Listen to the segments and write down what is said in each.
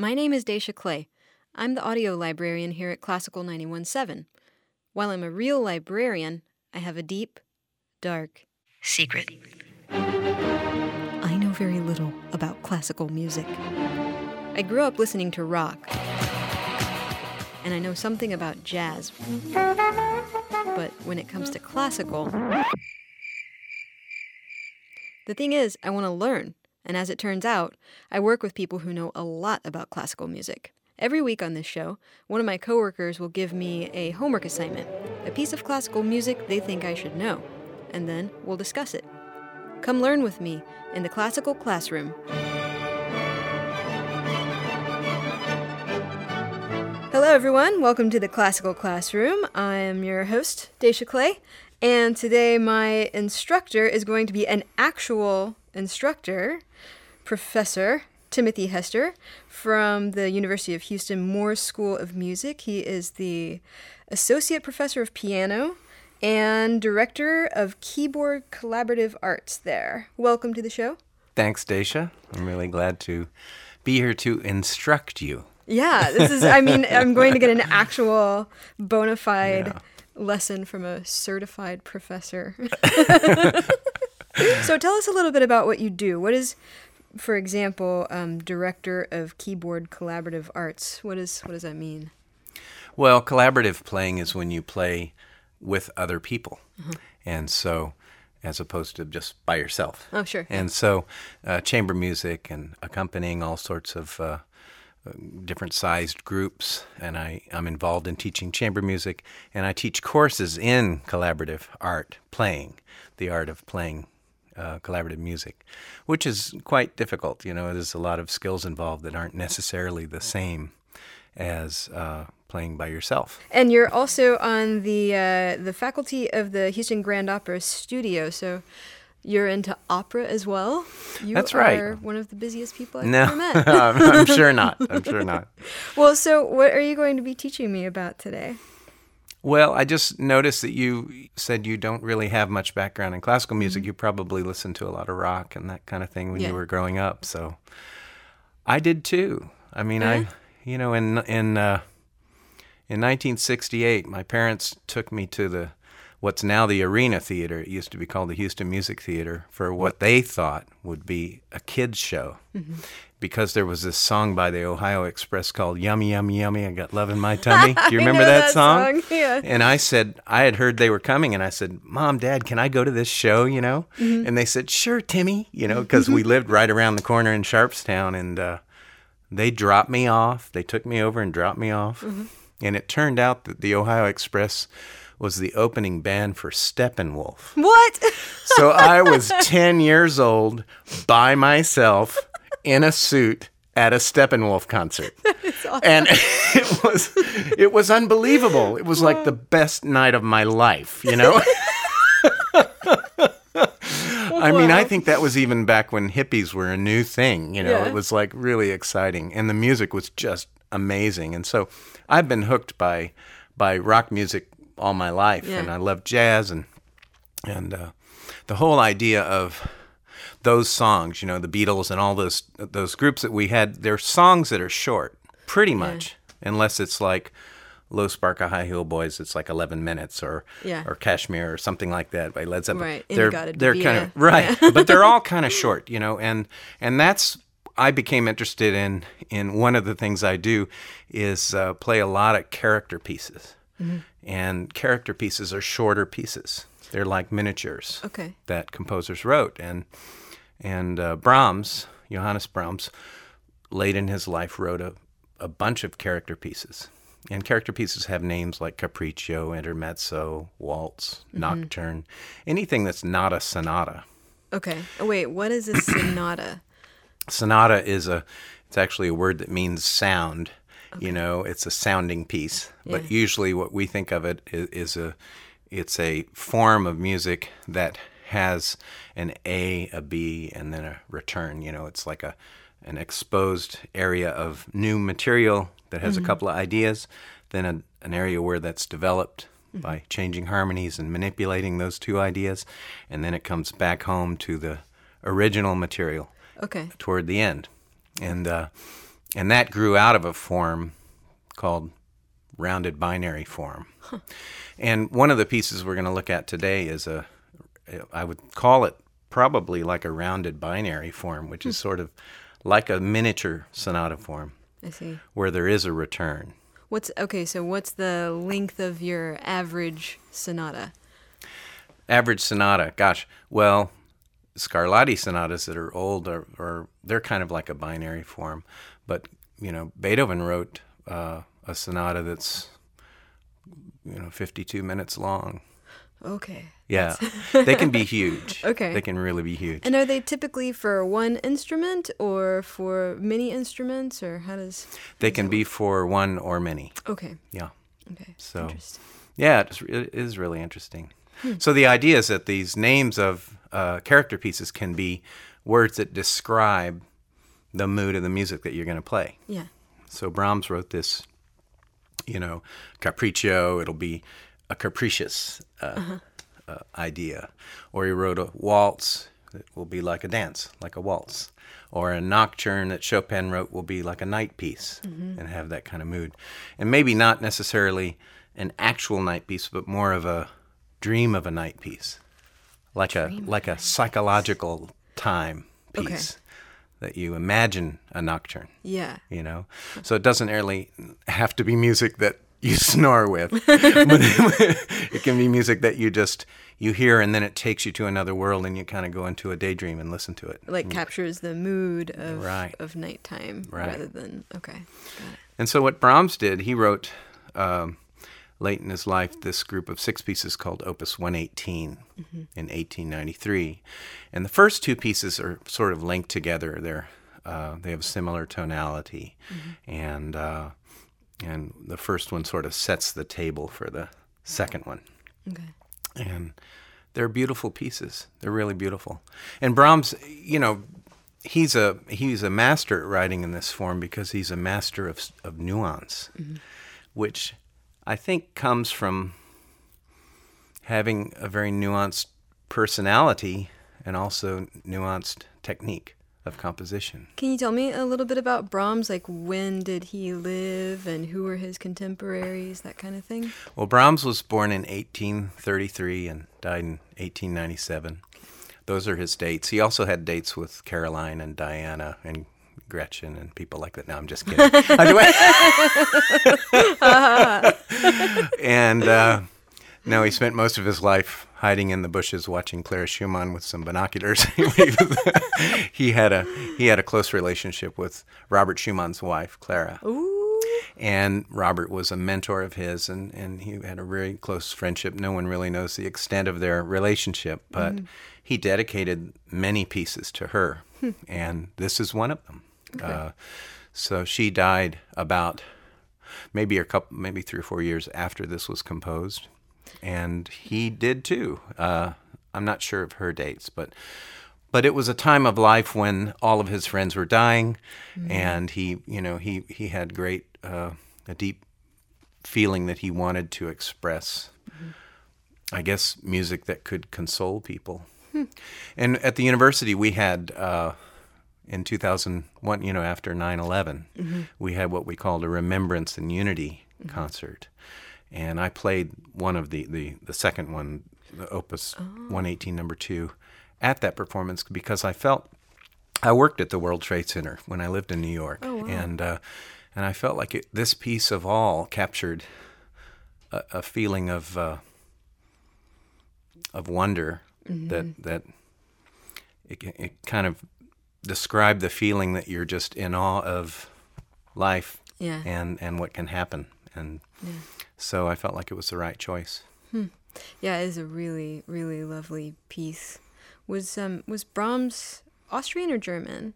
My name is Dacia Clay. I'm the audio librarian here at Classical 917. While I'm a real librarian, I have a deep, dark secret. I know very little about classical music. I grew up listening to rock, and I know something about jazz. But when it comes to classical, the thing is, I want to learn. And as it turns out, I work with people who know a lot about classical music. Every week on this show, one of my coworkers will give me a homework assignment, a piece of classical music they think I should know, and then we'll discuss it. Come learn with me in the classical classroom. Hello, everyone. Welcome to the classical classroom. I am your host, Dacia Clay, and today my instructor is going to be an actual instructor, Professor Timothy Hester from the University of Houston Moores School of Music. He is the Associate Professor of Piano and Director of Keyboard Collaborative Arts there. Welcome to the show. Thanks, Dacia. I'm really glad to be here to instruct you. Yeah, this is, I mean, I'm going to get an actual bona fide yeah. lesson from a certified professor. so tell us a little bit about what you do. What is, for example, um, director of keyboard collaborative arts? What is what does that mean? Well, collaborative playing is when you play with other people, mm-hmm. and so as opposed to just by yourself. Oh, sure. And so, uh, chamber music and accompanying all sorts of uh, different sized groups, and I, I'm involved in teaching chamber music, and I teach courses in collaborative art, playing, the art of playing uh, collaborative music, which is quite difficult. You know, there's a lot of skills involved that aren't necessarily the same as uh, playing by yourself. And you're also on the uh, the faculty of the Houston Grand Opera Studio, so you're into opera as well. You That's right. Are one of the busiest people I've no, ever met. I'm sure not. I'm sure not. Well, so what are you going to be teaching me about today? Well, I just noticed that you said you don't really have much background in classical music. Mm-hmm. You probably listened to a lot of rock and that kind of thing when yeah. you were growing up. So I did too. I mean, I, you know, in in uh, in 1968, my parents took me to the what's now the Arena Theater. It used to be called the Houston Music Theater for what they thought would be a kids show. Mm-hmm because there was this song by the Ohio Express called Yummy, Yummy, Yummy, I Got Love in My Tummy. Do you remember that, that, song? song? Yeah. And I said, I had heard they were coming, and I said, Mom, Dad, can I go to this show, you know? Mm-hmm. And they said, Sure, Timmy, you know, because we lived right around the corner in Sharpstown, and uh, they dropped me off. They took me over and dropped me off. Mm-hmm. And it turned out that the Ohio Express was the opening band for Steppenwolf. What? so I was 10 years old by myself in a suit at a Steppenwolf concert. Awesome. And it was it was unbelievable. It was like the best night of my life, you know? I mean, I think that was even back when hippies were a new thing, you know. Yeah. It was like really exciting and the music was just amazing. And so I've been hooked by by rock music all my life yeah. and I love jazz and and uh, the whole idea of those songs, you know, the Beatles and all those those groups that we had, they're songs that are short, pretty much, yeah. unless it's like Low Spark High Heel Boys, it's like 11 minutes, or yeah. or Kashmir or something like that by Led Zeppelin. Right, they're they're kind of right, but they're all kind of short, you know, and and that's I became interested in in one of the things I do is uh, play a lot of character pieces, mm-hmm. and character pieces are shorter pieces. They're like miniatures okay. that composers wrote, and and uh, Brahms, Johannes Brahms, late in his life wrote a, a bunch of character pieces. And character pieces have names like capriccio, intermezzo, waltz, mm-hmm. nocturne, anything that's not a sonata. Okay. Oh, wait, what is a sonata? sonata is a it's actually a word that means sound. Okay. You know, it's a sounding piece. Yeah. But usually what we think of it is, is a it's a form of music that has an A, a B, and then a return. You know, it's like a an exposed area of new material that has mm-hmm. a couple of ideas, then a, an area where that's developed mm-hmm. by changing harmonies and manipulating those two ideas, and then it comes back home to the original material. Okay. Toward the end, and uh, and that grew out of a form called rounded binary form. Huh. And one of the pieces we're going to look at today is a, I would call it probably like a rounded binary form, which is hmm. sort of like a miniature sonata form. I see. Where there is a return. What's okay? So what's the length of your average sonata? Average sonata, gosh, well, Scarlatti sonatas that are old are, are they're kind of like a binary form, but you know Beethoven wrote uh, a sonata that's you know 52 minutes long. Okay. Yeah, they can be huge. Okay. They can really be huge. And are they typically for one instrument or for many instruments, or how does? They can be for one or many. Okay. Yeah. Okay. So. Interesting. Yeah, it is really interesting. Hmm. So the idea is that these names of uh, character pieces can be words that describe the mood of the music that you're going to play. Yeah. So Brahms wrote this, you know, capriccio. It'll be a capricious uh, uh-huh. uh, idea. Or he wrote a waltz that will be like a dance, like a waltz. Or a nocturne that Chopin wrote will be like a night piece mm-hmm. and have that kind of mood. And maybe not necessarily an actual night piece, but more of a dream of a night piece, like dream a like a psychological time piece. Okay. That you imagine a nocturne. Yeah. You know? So it doesn't really have to be music that you snore with. but it can be music that you just you hear and then it takes you to another world and you kind of go into a daydream and listen to it. Like captures the mood of right. of nighttime right. rather than okay. And so what Brahms did, he wrote um, late in his life this group of six pieces called Opus 118 mm-hmm. in 1893. And the first two pieces are sort of linked together. They're uh, they have similar tonality, mm-hmm. and uh, and the first one sort of sets the table for the second one. Okay. And they're beautiful pieces. They're really beautiful. And Brahms, you know, he's a he's a master at writing in this form because he's a master of of nuance, mm-hmm. which I think comes from having a very nuanced personality and also nuanced technique of composition. Can you tell me a little bit about Brahms? Like, when did he live and who were his contemporaries, that kind of thing? Well, Brahms was born in 1833 and died in 1897. Those are his dates. He also had dates with Caroline and Diana and Gretchen and people like that. No, I'm just kidding. and uh, no, he spent most of his life hiding in the bushes watching Clara Schumann with some binoculars. he had a he had a close relationship with Robert Schumann's wife, Clara. Ooh. And Robert was a mentor of his, and, and he had a very close friendship. No one really knows the extent of their relationship, but mm. he dedicated many pieces to her, hmm. and this is one of them. Okay. Uh, so she died about maybe a couple, maybe three or four years after this was composed and he did too. Uh, I'm not sure of her dates, but but it was a time of life when all of his friends were dying, mm-hmm. and he, you know, he he had great uh, a deep feeling that he wanted to express. Mm-hmm. I guess music that could console people. Hmm. And at the university, we had. Uh, in 2001, you know, after 9 11, mm-hmm. we had what we called a Remembrance and Unity mm-hmm. concert and I played one of the the, the second one, the Opus oh. 118 number two, at that performance because I felt I worked at the World Trade Center when I lived in New York, oh, wow. and uh, and I felt like it, this piece of all captured a, a feeling of uh, of wonder mm-hmm. that that it, it kind of described the feeling that you're just in awe of life yeah. and and what can happen and yeah. So I felt like it was the right choice. Hmm. Yeah, it is a really, really lovely piece. Was um was Brahms Austrian or German?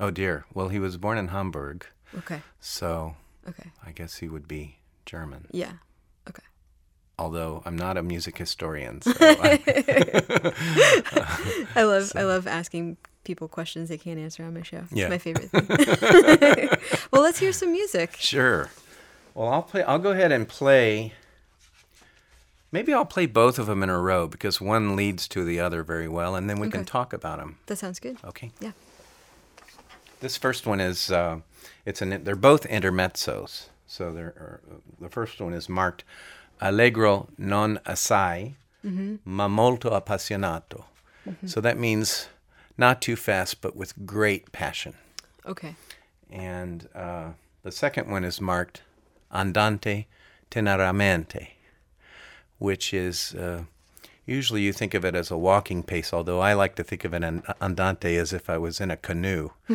Oh dear. Well, he was born in Hamburg. Okay. So. Okay. I guess he would be German. Yeah. Although I'm not a music historian, so I, I love so. I love asking people questions they can't answer on my show. It's yeah. my favorite thing. well, let's hear some music. Sure. Well, I'll play. I'll go ahead and play. Maybe I'll play both of them in a row because one leads to the other very well, and then we okay. can talk about them. That sounds good. Okay. Yeah. This first one is uh, it's an they're both intermezzos. So they're, the first one is marked allegro non assai, mm-hmm. ma molto appassionato. Mm-hmm. So that means not too fast, but with great passion. Okay. And uh, the second one is marked andante teneramente, which is uh, usually you think of it as a walking pace, although I like to think of an andante as if I was in a canoe.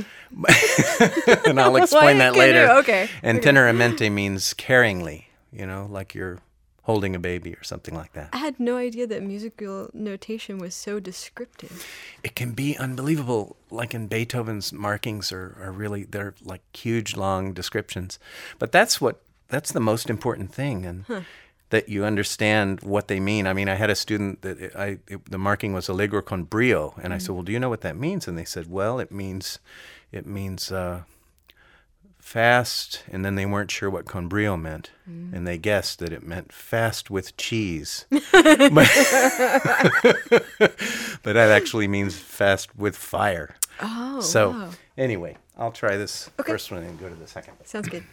and I'll explain that later. Okay. And okay. teneramente means caringly, you know, like you're holding a baby or something like that. I had no idea that musical notation was so descriptive. It can be unbelievable. Like in Beethoven's markings are, are really they're like huge long descriptions. But that's what that's the most important thing and huh. that you understand what they mean. I mean, I had a student that it, I it, the marking was allegro con brio and mm I said, "Well, do you know what that means?" And they said, "Well, it means it means uh, fast, and then they weren't sure what con brio meant, mm. and they guessed that it meant fast with cheese. but, but that actually means fast with fire. Oh, so wow. anyway, I'll try this okay. first one and go to the second. Sounds good.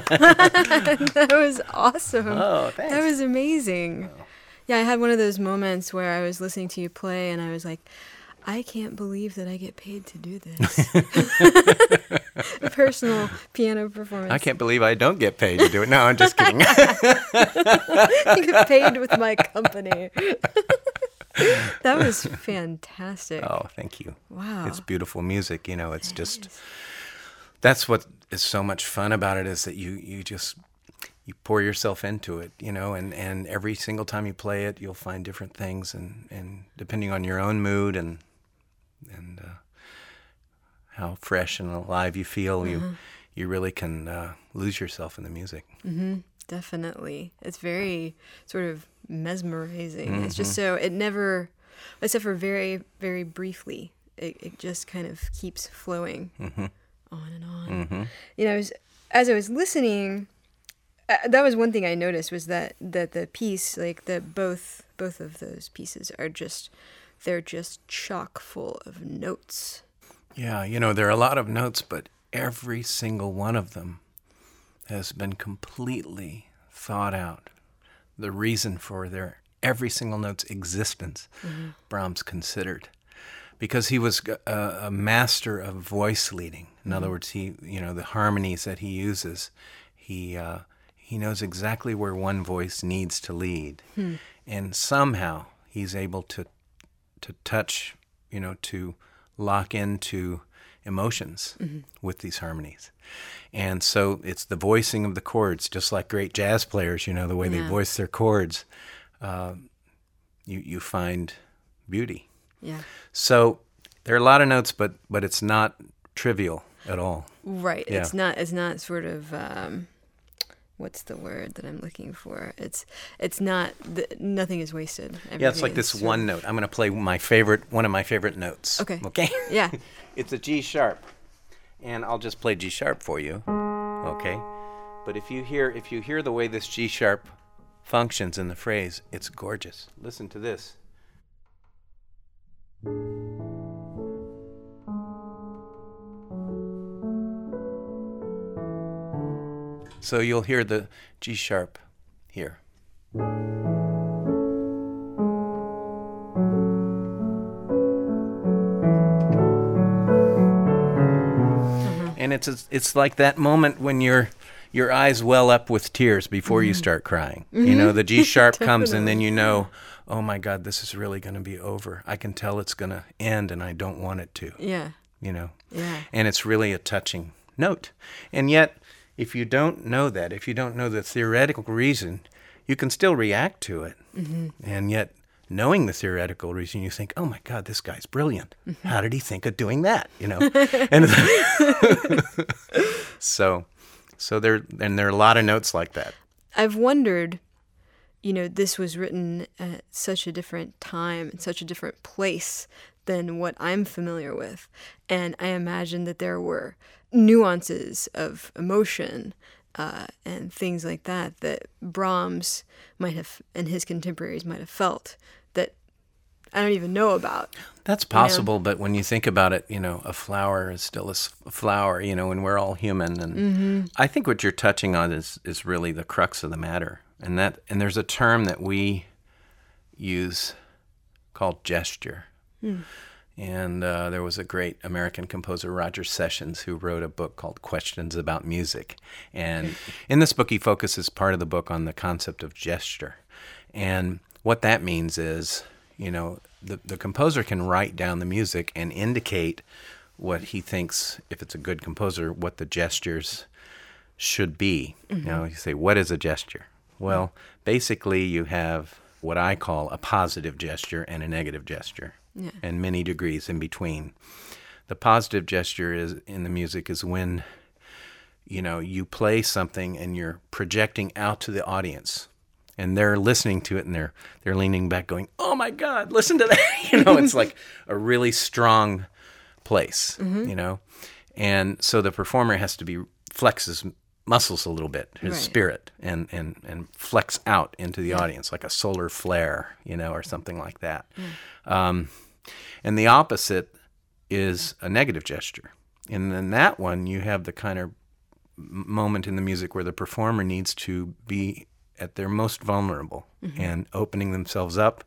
that was awesome. Oh, thanks. That was amazing. Yeah, I had one of those moments where I was listening to you play and I was like, I can't believe that I get paid to do this. Personal piano performance. I can't believe I don't get paid to do it. No, I'm just kidding. I get paid with my company. that was fantastic. oh, thank you. Wow. It's beautiful music. You know, it's just that's what is so much fun about it is that you you just you pour yourself into it, you know, and, and every single time you play it, you'll find different things, and, and depending on your own mood and and uh, how fresh and alive you feel, you you really can uh, lose yourself in the music. Definitely. It's very sort of mesmerizing. It's just so, it never, except for very, very briefly, it, it just kind of keeps flowing on and on. You know, as, as I was listening, uh, that was one thing I noticed was that, that the piece, like the both, both of those pieces are just, they're just chock full of notes. Yeah, you know, there are a lot of notes, but every single one of them has been completely thought out. The reason for their every single note's existence, Brahms considered, because he was a, a master of voice leading. In other words, he, you know, the harmonies that he uses, he uh, he knows exactly where one voice needs to lead, and somehow he's able to to touch, you know, to lock into emotions with these harmonies. And so it's the voicing of the chords, just like great jazz players, you know, the way they voice their chords, uh, you, you find beauty. Yeah. So there are a lot of notes, but, but it's not trivial at all. Right. Yeah. It's not. It's not sort of. Um, what's the word that I'm looking for? It's. It's not. The, nothing is wasted. Yeah, it's like this one note. I'm going to play my favorite, one of my favorite notes. Okay. Okay. Yeah. it's a G sharp, and I'll just play G sharp for you. Okay. But if you hear if you hear the way this G sharp functions in the phrase, it's gorgeous. Listen to this. So you'll hear the G sharp here. Mm-hmm. and it's it's like that moment when your your eyes well up with tears before you mm-hmm. start crying. You mm-hmm. know, the G sharp comes and then you know, oh my God, this is really going to be over. I can tell it's going to end, and I don't want it to. Yeah. You know, Yeah. and it's really a touching note. And yet, if you don't know that, if you don't know the theoretical reason, you can still react to it. Mm-hmm. And yet, knowing the theoretical reason, you think, "Oh my God, this guy's brilliant. How did he think of doing that?" You know. and so, so there, and there are a lot of notes like that. I've wondered. You know, this was written at such a different time and such a different place than what I'm familiar with, and I imagine that there were nuances of emotion uh, and things like that that Brahms might have and his contemporaries might have felt that I don't even know about. That's possible, but when you think about it, you know, a flower is still a flower, you know, and we're all human. And I think what you're touching on is is really the crux of the matter, and that and there's a term that we use called gesture. And uh, there was a great American composer, Roger Sessions, who wrote a book called Questions About Music. And in this book, he focuses part of the book on the concept of gesture. And what that means is, you know, the, the composer can write down the music and indicate what he thinks, if it's a good composer, what the gestures should be. You know, you say, what is a gesture? Well, basically, you have what I call a positive gesture and a negative gesture, Yeah. and many degrees in between. The positive gesture is in the music is when you know you play something and you're projecting out to the audience and they're listening to it and they're they're leaning back going oh my god listen to that you know it's like a really strong place mm-hmm. you know and so the performer has to be flex his muscles a little bit his Right. spirit and and and flex out into the audience like a solar flare you know or something like that um, and the opposite is a negative gesture and then that one you have the kind of moment in the music where the performer needs to be at their most vulnerable mm-hmm. and opening themselves up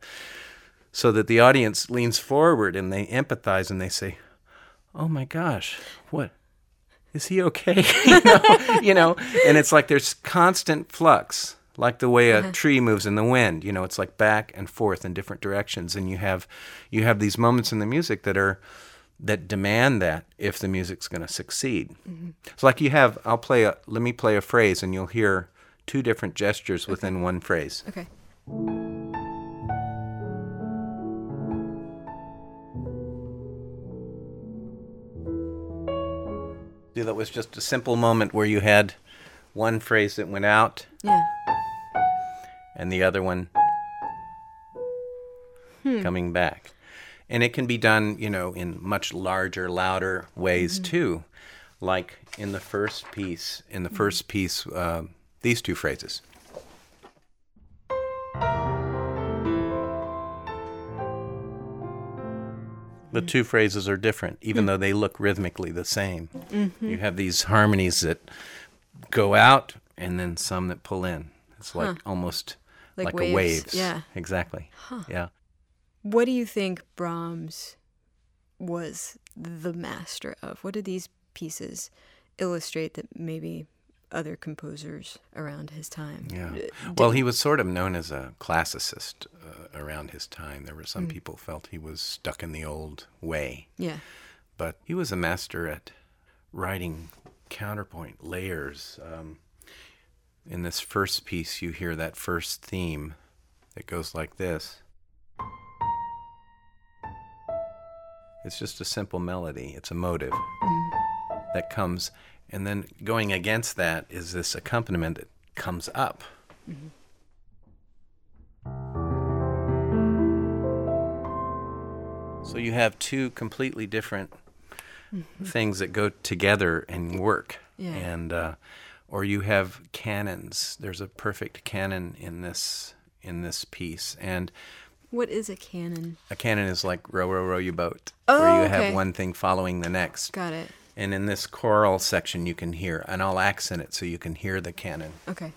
so that the audience leans forward and they empathize and they say, "Oh my gosh, what is he okay?" you, know, you know, and it's like there's constant flux, like the way a uh-huh. tree moves in the wind. You know, it's like back and forth in different directions, and you have you have these moments in the music that are that demand that if the music's going to succeed. Mm-hmm. It's like you have. I'll play a. Let me play a phrase, and you'll hear two different gestures okay. within one phrase. Okay. That was just a simple moment where you had one phrase that went out. Yeah. And the other one hmm. coming back. And it can be done, you know, in much larger, louder ways mm-hmm. too. Like in the first piece, in the mm-hmm. first piece, uh, these two phrases. The two phrases are different, even though they look rhythmically the same. Mm-hmm. You have these harmonies that go out and then some that pull in. It's like huh. almost like, like waves. a wave. Yeah. Exactly. Huh. Yeah. What do you think Brahms was the master of? What did these pieces illustrate that maybe other composers around his time. Yeah. Did well, he was sort of known as a classicist uh, around his time. There were some mm. people felt he was stuck in the old way. Yeah. But he was a master at writing counterpoint layers. Um, in this first piece, you hear that first theme that goes like this. It's just a simple melody. It's a motive mm. that comes and then going against that is this accompaniment that comes up. Mm-hmm. So you have two completely different mm-hmm. things that go together and work. Yeah. And uh, or you have canons. There's a perfect canon in this in this piece. And what is a canon? A canon is like row row row you boat, oh, where you okay. have one thing following the next. Got it. And in this choral section, you can hear, and I'll accent it so you can hear the canon. Okay.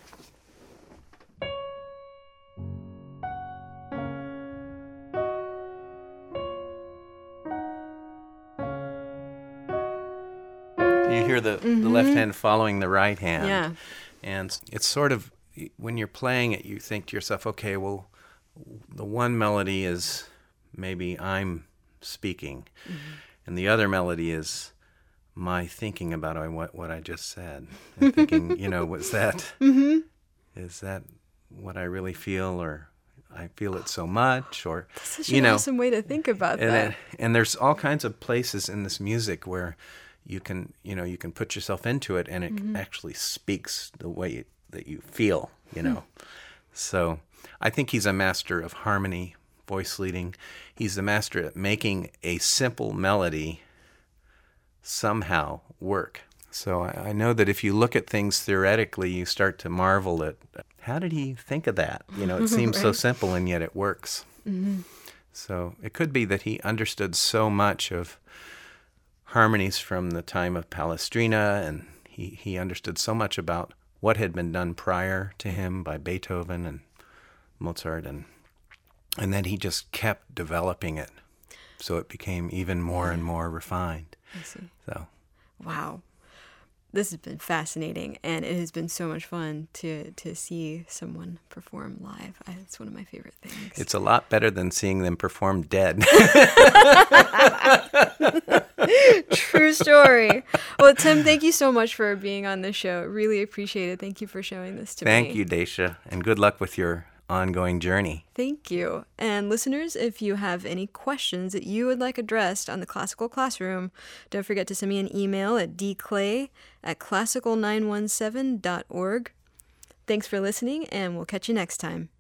You hear the, mm-hmm. the left hand following the right hand. Yeah. And it's sort of, when you're playing it, you think to yourself, okay, well, the one melody is maybe I'm speaking, mm-hmm. and the other melody is my thinking about what what I just said and thinking, you know, was that mm-hmm. is that what I really feel or I feel it so much or That's such you an know, awesome way to think about and that. And there's all kinds of places in this music where you can, you know, you can put yourself into it and it mm-hmm. actually speaks the way that you feel, you know. so, I think he's a master of harmony, voice leading. He's a master at making a simple melody somehow work. So I, I, know that if you look at things theoretically, you start to marvel at how did he think of that? You know, it seems right. so simple and yet it works. Mm-hmm. So it could be that he understood so much of harmonies from the time of Palestrina, and he, he understood so much about what had been done prior to him by Beethoven and Mozart, and and then he just kept developing it, so it became even more and more refined. I see. So, wow, this has been fascinating, and it has been so much fun to to see someone perform live. I, it's one of my favorite things. It's a lot better than seeing them perform dead. True story. Well, Tim, thank you so much for being on the show. Really appreciate it. Thank you for showing this to thank me. Thank you, Dacia, and good luck with your ongoing journey. Thank you. And listeners, if you have any questions that you would like addressed on the Classical Classroom, don't forget to send me an email at dclay at classical917.org. Thanks for listening, and we'll catch you next time.